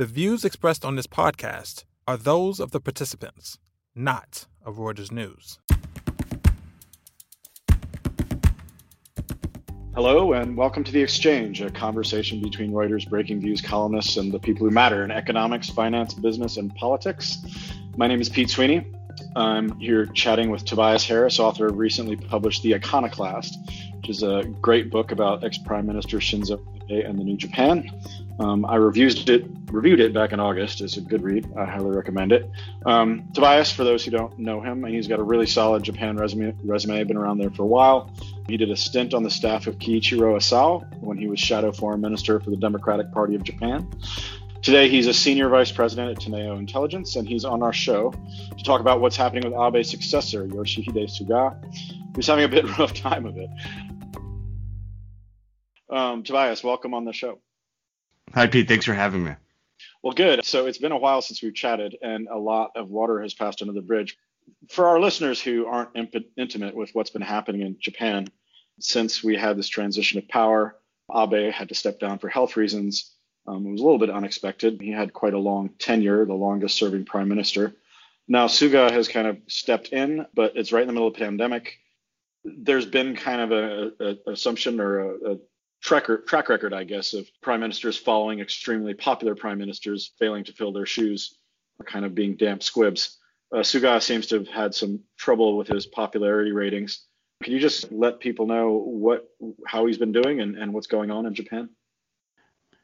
The views expressed on this podcast are those of the participants, not of Reuters News. Hello, and welcome to The Exchange, a conversation between Reuters Breakingviews columnists and the people who matter in economics, finance, business, and politics. My name is Pete Sweeney. I'm here chatting with Tobias Harris, author of recently published The Iconoclast, is a great book about ex Prime Minister Shinzo Abe and the New Japan. Um, I reviewed it reviewed it back in August. It's a good read. I highly recommend it. Um, Tobias, for those who don't know him, he's got a really solid Japan resume. Resume been around there for a while. He did a stint on the staff of Keiichiro Asao when he was shadow foreign minister for the Democratic Party of Japan. Today, he's a senior vice president at Teneo Intelligence, and he's on our show to talk about what's happening with Abe's successor, Yoshihide Suga, who's having a bit rough time of it. Um, Tobias, welcome on the show. Hi, Pete. Thanks for having me. Well, good. So it's been a while since we've chatted, and a lot of water has passed under the bridge. For our listeners who aren't imp- intimate with what's been happening in Japan, since we had this transition of power, Abe had to step down for health reasons. Um, it was a little bit unexpected. He had quite a long tenure, the longest serving prime minister. Now, Suga has kind of stepped in, but it's right in the middle of the pandemic. There's been kind of a, a assumption or a, a track, track record, I guess, of prime ministers following extremely popular prime ministers failing to fill their shoes, or kind of being damp squibs. Uh, Suga seems to have had some trouble with his popularity ratings. Can you just let people know what how he's been doing and, and what's going on in Japan?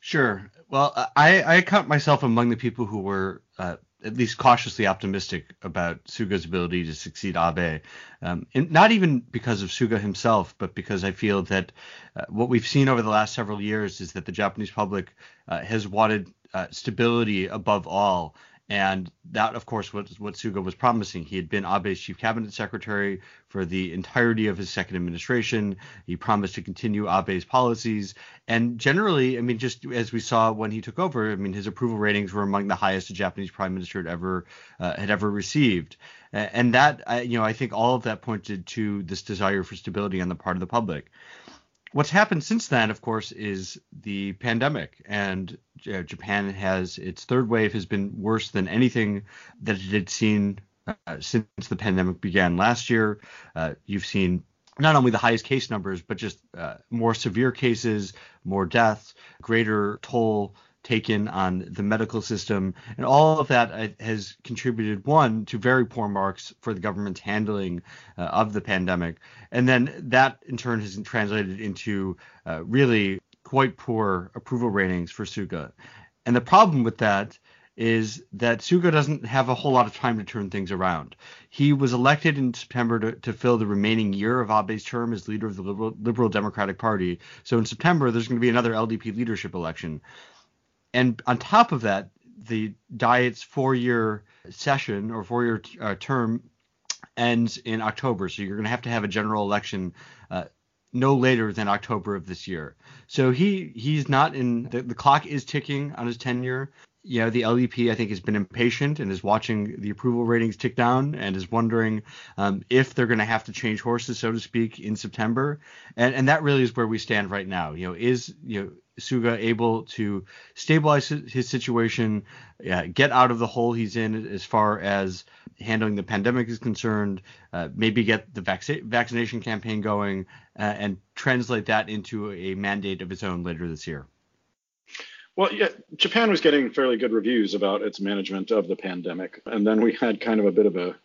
Sure. Well, I, I count myself among the people who were uh, at least cautiously optimistic about Suga's ability to succeed Abe. Um, not even because of Suga himself, but because I feel that uh, what we've seen over the last several years is that the Japanese public uh, has wanted uh, stability above all. And that, of course, was what Suga was promising. He had been Abe's chief cabinet secretary for the entirety of his second administration. He promised to continue Abe's policies. And generally, I mean, just as we saw when he took over, I mean, his approval ratings were among the highest a Japanese prime minister had ever uh, had ever received. And that, you know, I think all of that pointed to this desire for stability on the part of the public what's happened since then, of course, is the pandemic, and uh, Japan has its third wave has been worse than anything that it had seen uh, since the pandemic began last year. Uh, you've seen not only the highest case numbers, but just uh, more severe cases, more deaths, greater toll taken on the medical system, and all of that uh, has contributed one to very poor marks for the government's handling uh, of the pandemic, and then that in turn has translated into uh, really quite poor approval ratings for Suga. And the problem with that is that Suga doesn't have a whole lot of time to turn things around. He was elected in September to, to fill the remaining year of Abe's term as leader of the Liberal, Liberal Democratic Party. So in September, there's going to be another LDP leadership election and on top of that, the diet's four-year session or four-year uh, term ends in October, so you're going to have to have a general election uh, no later than October of this year. So he he's not in the, the clock is ticking on his tenure. You know, the LDP I think has been impatient and is watching the approval ratings tick down and is wondering um, if they're going to have to change horses, so to speak, in September. And and that really is where we stand right now. You know, is you know Suga able to stabilize his situation, uh, get out of the hole he's in as far as handling the pandemic is concerned, uh, maybe get the vac- vaccination campaign going, uh, and translate that into a mandate of its own later this year. Well, yeah, Japan was getting fairly good reviews about its management of the pandemic, and then we had kind of a bit of a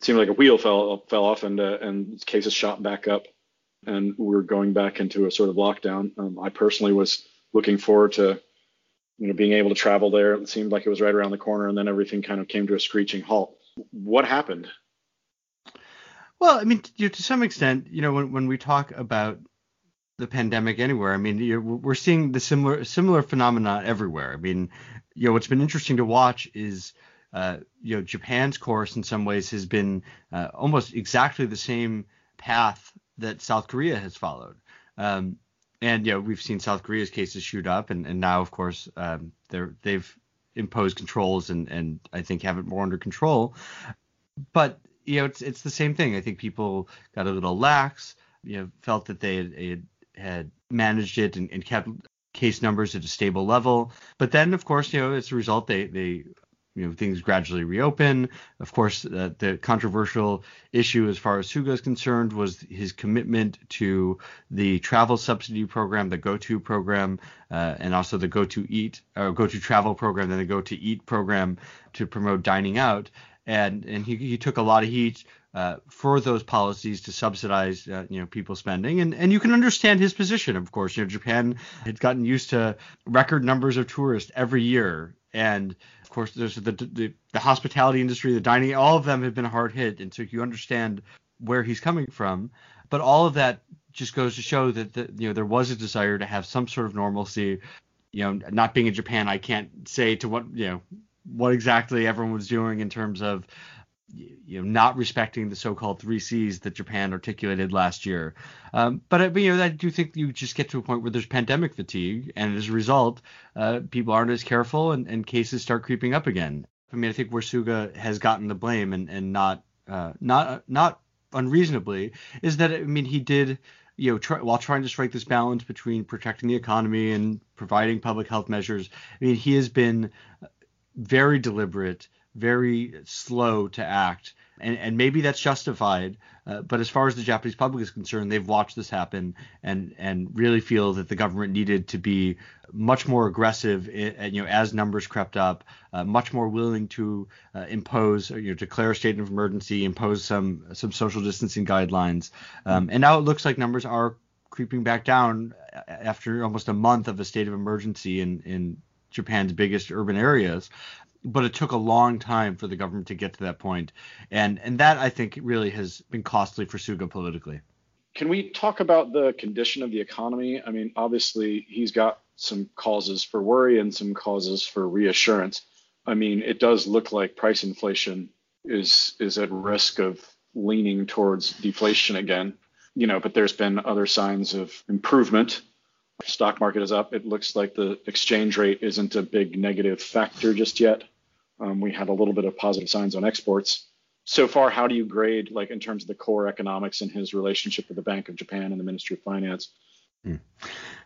seemed like a wheel fell fell off and uh, and cases shot back up and we're going back into a sort of lockdown. Um, I personally was looking forward to, you know, being able to travel there. It seemed like it was right around the corner, and then everything kind of came to a screeching halt. What happened? Well, I mean, to, to some extent, you know, when when we talk about the pandemic anywhere, I mean, we're seeing the similar similar phenomena everywhere. I mean, you know, what's been interesting to watch is. Uh, you know, Japan's course in some ways has been uh, almost exactly the same path that South Korea has followed. Um, and you know we've seen South Korea's cases shoot up, and, and now of course um, they're they've imposed controls and and I think have it more under control. But you know it's it's the same thing. I think people got a little lax. You know felt that they had, had, had managed it and, and kept case numbers at a stable level. But then, of course, you know, as a result, they they you know things gradually reopen. Of course, uh, the controversial issue as far as Suga is concerned was his commitment to the travel subsidy program, the Go To program, uh, and also the Go To Eat or Go To Travel program, then the Go To Eat program to promote dining out. And and he, he took a lot of heat uh, for those policies to subsidize, uh, you know, people spending, and and you can understand his position. Of course, you know, Japan had gotten used to record numbers of tourists every year, and of course, there's the, the the hospitality industry, the dining, all of them have been hard hit, and so you understand where he's coming from. But all of that just goes to show that the, you know there was a desire to have some sort of normalcy. You know, not being in Japan, I can't say to what you know what exactly everyone was doing in terms of you know not respecting the so-called three C's that Japan articulated last year. Um, but I, you know I do think you just get to a point where there's pandemic fatigue, and as a result, uh, people aren't as careful, and, and, cases start creeping up again. I mean I think where Suga has gotten the blame, and and not uh, not not unreasonably, is that I mean he did. You know, try, while trying to strike this balance between protecting the economy and providing public health measures, I mean, he has been very deliberate very slow to act. And, and maybe that's justified, uh, but as far as the Japanese public is concerned, they've watched this happen and and really feel that the government needed to be much more aggressive, in, you know, as numbers crept up, uh, much more willing to uh, impose, you know, declare a state of emergency, impose some some social distancing guidelines. Um, and now it looks like numbers are creeping back down after almost a month of a state of emergency in in Japan's biggest urban areas but it took a long time for the government to get to that point, and and that I think really has been costly for Suga politically. Can we talk about the condition of the economy? I mean, obviously he's got some causes for worry and some causes for reassurance. I mean, it does look like price inflation is is at risk of leaning towards deflation again. You know, but there's been other signs of improvement. Stock market is up. It looks like the exchange rate isn't a big negative factor just yet. Um, we had a little bit of positive signs on exports. So far, how do you grade, like in terms of the core economics and his relationship with the Bank of Japan and the Ministry of Finance? Hmm.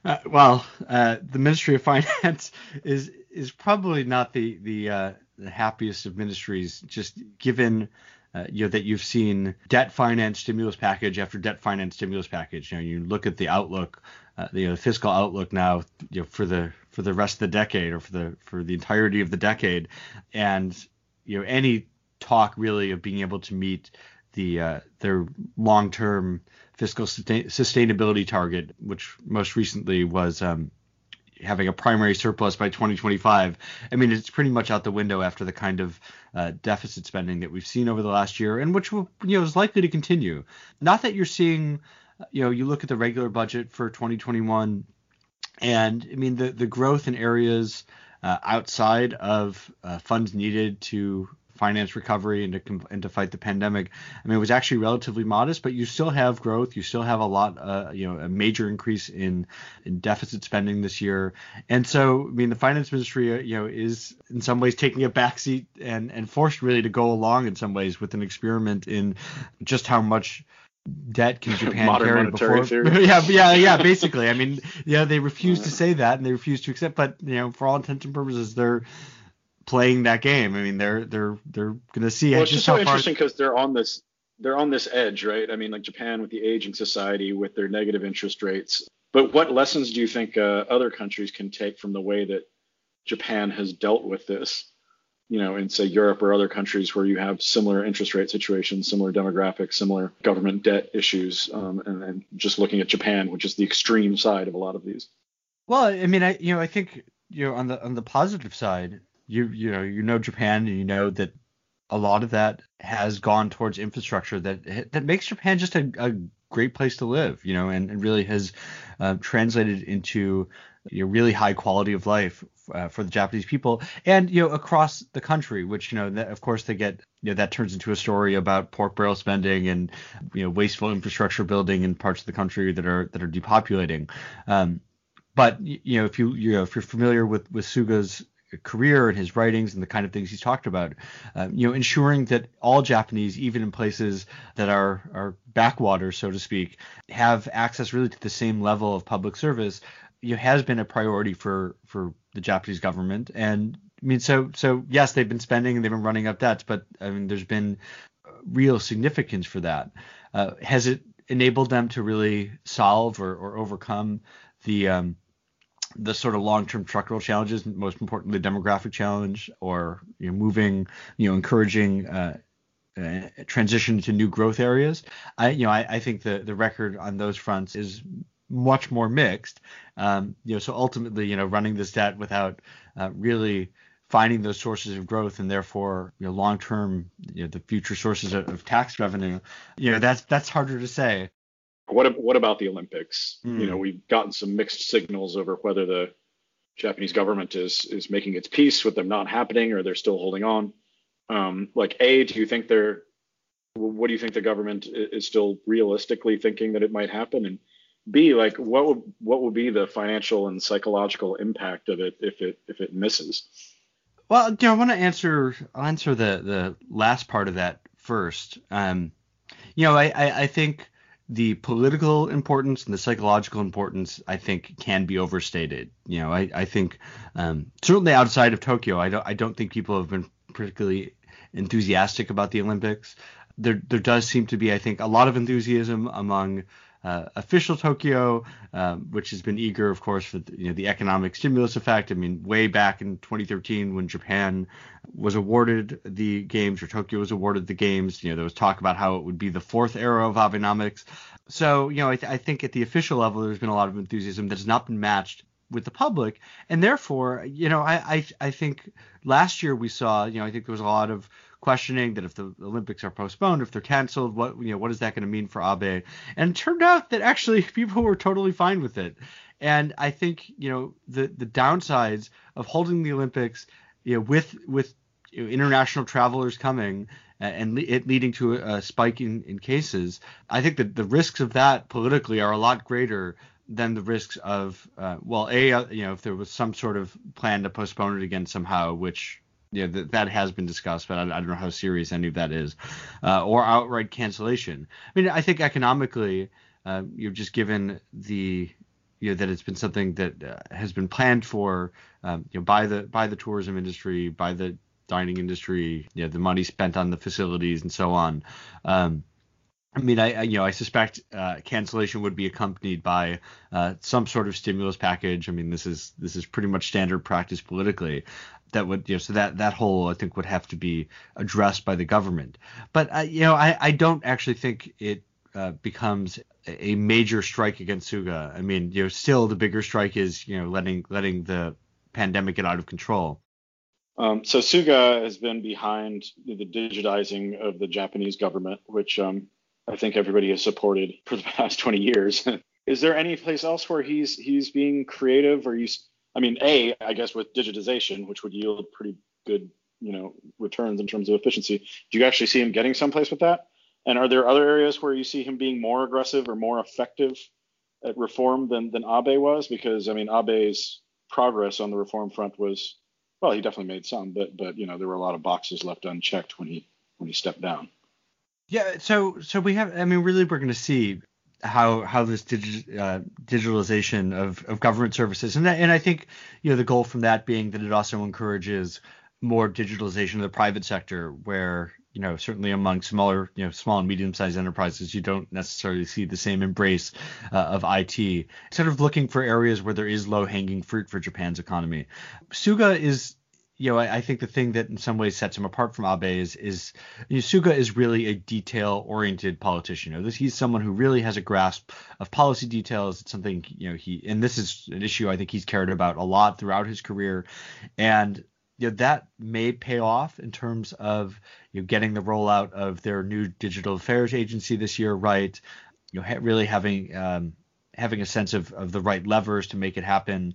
Uh, well, uh, the Ministry of Finance is is probably not the the, uh, the happiest of ministries, just given uh, you know that you've seen debt finance stimulus package after debt finance stimulus package. You know, you look at the outlook, uh, the fiscal outlook now, you know, for the for the rest of the decade or for the for the entirety of the decade, and you know any talk really of being able to meet the uh, their long-term fiscal sustain- sustainability target, which most recently was um, having a primary surplus by 2025. I mean, it's pretty much out the window after the kind of uh, deficit spending that we've seen over the last year, and which will, you know is likely to continue. Not that you're seeing, you know, you look at the regular budget for 2021 and I mean, the, the growth in areas uh, outside of uh, funds needed to finance recovery and to and to fight the pandemic. I mean, it was actually relatively modest, but you still have growth. You still have a lot, uh, you know, a major increase in in deficit spending this year. And so, I mean, the finance ministry, uh, you know, is in some ways taking a backseat and and forced really to go along in some ways with an experiment in just how much debt can Japan carry before? Theory. yeah, yeah, yeah. Basically, I mean, yeah, they refuse to say that and they refuse to accept. But you know, for all intents and purposes, they're playing that game. I mean, they're they're they're gonna see. Well, it's just so interesting because they're on this they're on this edge, right? I mean, like Japan with the aging society with their negative interest rates. But what lessons do you think uh, other countries can take from the way that Japan has dealt with this? You know, in say Europe or other countries where you have similar interest rate situations, similar demographics, similar government debt issues, um, and, and, just looking at Japan, which is the extreme side of a lot of these. Well, I mean, I you know, I think you know on the on the positive side, you you know you know Japan and you know that a lot of that has gone towards infrastructure that that makes Japan just a, a great place to live, you know, and, and really has uh, translated into you know, really high quality of life uh, for the Japanese people, and you know across the country, which you know of course they get you know that turns into a story about pork barrel spending and you know wasteful infrastructure building in parts of the country that are that are depopulating. Um, but you know if you you know if you're familiar with with Suga's career and his writings and the kind of things he's talked about. Um, you know, ensuring that all Japanese, even in places that are are backwaters, so to speak, have access really to the same level of public service you know, has been a priority for for the Japanese government. And I mean, so so yes, they've been spending and they've been running up debts, but I mean, there's been real significance for that. Uh, has it enabled them to really solve or, or overcome the um, the sort of long-term structural challenges, most importantly, the demographic challenge, or you know, moving, you know, encouraging uh, uh, transition to new growth areas. I, you know, I, I, think the the record on those fronts is much more mixed. Um, you know, so ultimately, you know, running this debt without uh, really finding those sources of growth and therefore you know long term you know the future sources of, of, tax revenue you know that's that's harder to say what what about the olympics mm. you know we've gotten some mixed signals over whether the japanese government is is making its peace with them not happening or they're still holding on um, like a do you think they're what do you think the government is still realistically thinking that it might happen and b like what would what would be the financial and psychological impact of it if it if it misses well, you know, I want to answer. Answer the the last part of that first. Um, you know, I, I, I think the political importance and the psychological importance, I think, can be overstated. You know, I, I think um, certainly outside of Tokyo, I don't I don't think people have been particularly enthusiastic about the Olympics. There there does seem to be, I think, a lot of enthusiasm among uh, official Tokyo, um, which has been eager, of course, for the, you know, the economic stimulus effect. I mean, way back in 2013 when Japan was awarded the games, or Tokyo was awarded the games, you know, there was talk about how it would be the fourth arrow of Abenomics. So, you know, I, th- I think at the official level, there's been a lot of enthusiasm that has not been matched with the public, and therefore, you know, I, I I think last year we saw, you know, I think there was a lot of questioning that if the Olympics are postponed, if they're canceled, what you know, what is that going to mean for Abe? And it turned out that actually people were totally fine with it. And I think you know the the downsides of holding the Olympics, you know, with with you know, international travelers coming and it leading to a spike in, in cases, I think that the risks of that politically are a lot greater than the risks of uh, well, a uh, you know if there was some sort of plan to postpone it again somehow, which yeah, that that has been discussed, but I, I, don't know how serious any of that is, uh, or outright cancellation. I mean, I think economically, uh, you've just given the you know that it's been something that uh, has been planned for um, you know by the by the tourism industry, by the dining industry, you know, the money spent on the facilities and so on. Um, I mean, I, I, you know I suspect uh, cancellation would be accompanied by uh, some sort of stimulus package. I mean, this is this is pretty much standard practice politically that would you know so that that whole I think would have to be addressed by the government. But uh, you know I I don't actually think it uh, becomes a major strike against Suga. I mean you know still the bigger strike is you know letting letting the pandemic get out of control. Um, so Suga has been behind the digitizing of the Japanese government, which um, I think everybody has supported for the past 20 years. is there any place else where he's he's being creative or he's I mean, A, I guess with digitization, which would yield pretty good, you know, returns in terms of efficiency. Do you actually see him getting someplace with that? And are there other areas where you see him being more aggressive or more effective at reform than than Abe was? Because I mean, Abe's progress on the reform front was, well, he definitely made some, but but you know, there were a lot of boxes left unchecked when he when he stepped down. Yeah, so so we have. I mean, really, we're going to see how how this digi- uh, digitalization of, of government services. And and I think you know the goal from that being that it also encourages more digitalization of the private sector where you know certainly among smaller you know small and medium sized enterprises you don't necessarily see the same embrace uh, of IT sort of looking for areas where there is low hanging fruit for Japan's economy. Suga is you know, I, I, think the thing that in some ways sets him apart from Abe is is you know, Suga is really a detail-oriented politician. You know, this, he's someone who really has a grasp of policy details. It's something you know he and this is an issue I think he's cared about a lot throughout his career, and you know, that may pay off in terms of you know, getting the rollout of their new digital affairs agency this year right. You know, ha- really having um, having a sense of, of the right levers to make it happen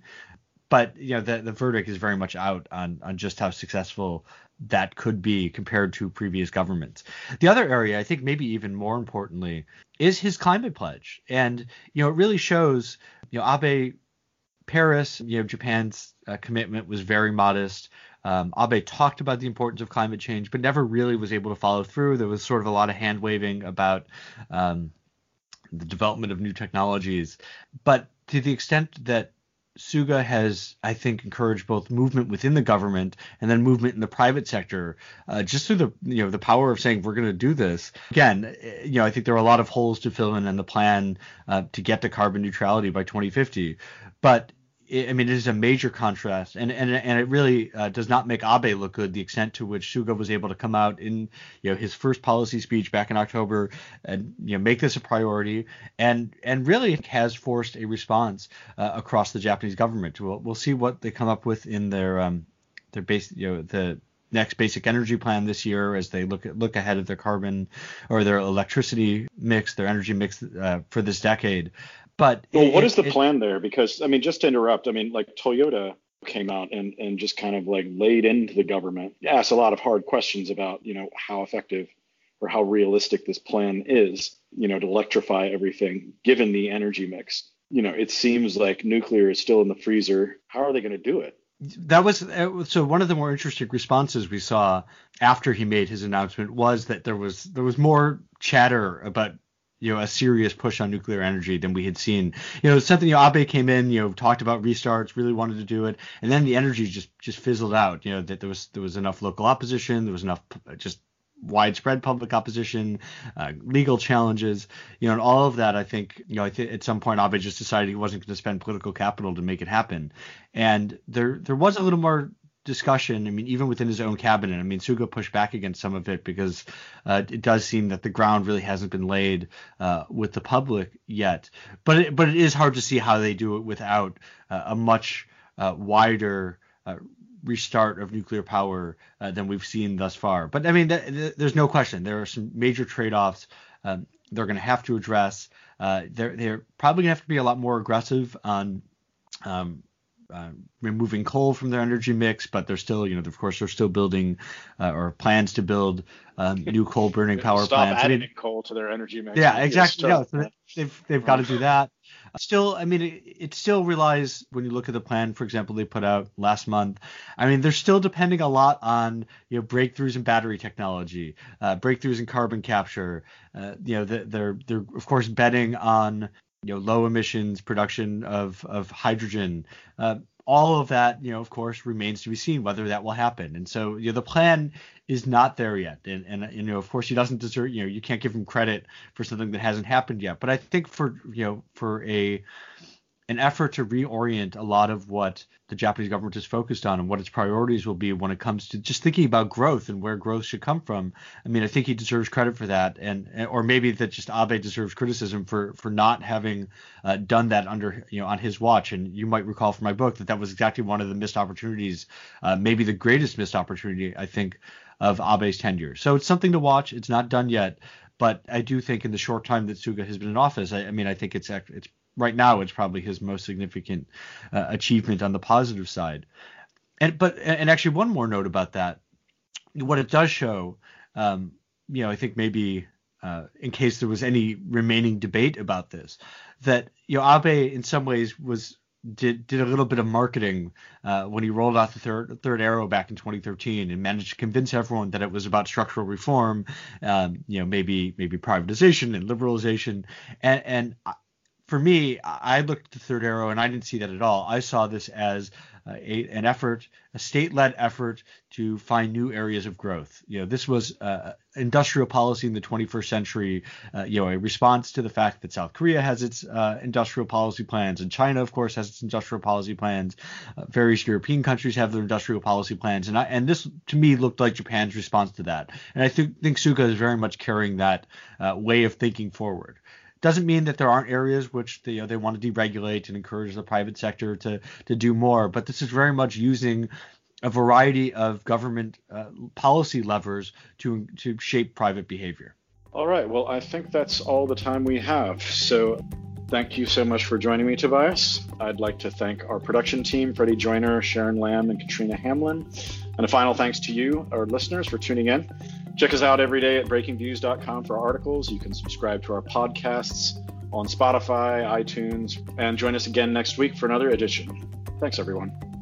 but you know the the verdict is very much out on on just how successful that could be compared to previous governments. The other area, I think, maybe even more importantly, is his climate pledge, and you know it really shows. You know, Abe, Paris, you know, Japan's uh, commitment was very modest. Um, Abe talked about the importance of climate change, but never really was able to follow through. There was sort of a lot of hand waving about um, the development of new technologies, but to the extent that Suga has, I think, encouraged both movement within the government and then movement in the private sector, uh, just through the you know the power of saying we're going to do this. Again, eh, you know, I think there are a lot of holes to fill in in the plan uh, to get to carbon neutrality by 2050, but I mean, it is a major contrast, and and and it really uh, does not make Abe look good. The extent to which Suga was able to come out in you know his first policy speech back in October and you know make this a priority, and and really has forced a response uh, across the Japanese government. We'll we'll see what they come up with in their um their base you know the next basic energy plan this year as they look at, look ahead at their carbon or their electricity mix, their energy mix uh, for this decade. But well, it, what is the it, plan there? Because I mean, just to interrupt, I mean, like Toyota came out and and just kind of like laid into the government, asked a lot of hard questions about you know how effective or how realistic this plan is, you know, to electrify everything given the energy mix. You know, it seems like nuclear is still in the freezer. How are they going to do it? that was uh, so one of the more interesting responses we saw after he made his announcement was that there was there was more chatter about you know a serious push on nuclear energy than we had seen. You know, something Abe came in, you know, talked about restarts, really wanted to do it, and then the energy just just fizzled out. You know, that there was there was enough local opposition, there was enough just widespread public opposition, uh, legal challenges, you know, and all of that. I think, you know, I think at some point Abe just decided he wasn't going to spend political capital to make it happen, and there there was a little more discussion. I mean, even within his own cabinet. I mean, Suga pushed back against some of it because uh, it does seem that the ground really hasn't been laid uh, with the public yet. But it, but it is hard to see how they do it without uh, a much uh, wider uh, restart of nuclear power uh, than we've seen thus far. But I mean, th- th- there's no question there are some major trade-offs. Um, they're going to have to address. they're they're probably going to have to be a lot more aggressive on um, uh, removing coal from their energy mix, but they're still, you know, of course, they're still building uh, or plans to build um, new coal burning power Stop plants. adding I mean, coal to their energy mix. Yeah, exactly. No, so they've they've got to do that. Still, I mean, it, it, still relies when you look at the plan, for example, they put out last month. I mean, they're still depending a lot on you know breakthroughs in battery technology, uh, breakthroughs in carbon capture. Uh, you know, they're they're of course betting on you know low emissions production of of hydrogen. Uh, all of that, you know, of course, remains to be seen whether that will happen. And so, you know, the plan is not there yet. And, and you know, of course, he doesn't deserve. You know, you can't give him credit for something that hasn't happened yet. But I think for you know, for a an effort to reorient a lot of what the Japanese government is focused on and what its priorities will be when it comes to just thinking about growth and where growth should come from. I mean, I think he deserves credit for that, and or maybe that just Abe deserves criticism for for not having uh, done that under you know on his watch. And you might recall from my book that that was exactly one of the missed opportunities, uh, maybe the greatest missed opportunity I think of Abe's tenure. So it's something to watch. It's not done yet, but I do think in the short time that Suga has been in office, I, I mean, I think it's it's right now it's probably his most significant uh, achievement on the positive side. And but and actually one more note about that, what it does show, um, you know, I think maybe uh, in case there was any remaining debate about this, that you know Abe in some ways was did did a little bit of marketing uh, when he rolled out the third third arrow back in 2013 and managed to convince everyone that it was about structural reform, um, you know, maybe maybe privatization and liberalization, and and for me, I looked at the third arrow and I didn't see that at all. I saw this as uh, a, an effort, a state-led effort to find new areas of growth. You know, this was uh, industrial policy in the 21st century. Uh, you know, a response to the fact that South Korea has its uh, industrial policy plans, and China, of course, has its industrial policy plans. Uh, various European countries have their industrial policy plans, and I, and this to me looked like Japan's response to that. And I think think Suga is very much carrying that uh, way of thinking forward. Doesn't mean that there aren't areas which they, you know, they want to deregulate and encourage the private sector to to do more, but this is very much using a variety of government uh, policy levers to to shape private behavior. All right. Well, I think that's all the time we have. So thank you so much for joining me, Tobias. I'd like to thank our production team, Freddie Joyner, Sharon Lamb, and Katrina Hamlin. And a final thanks to you, our listeners, for tuning in. Check us out every day at breakingviews.com for articles. You can subscribe to our podcasts on Spotify, iTunes, and join us again next week for another edition. Thanks, everyone.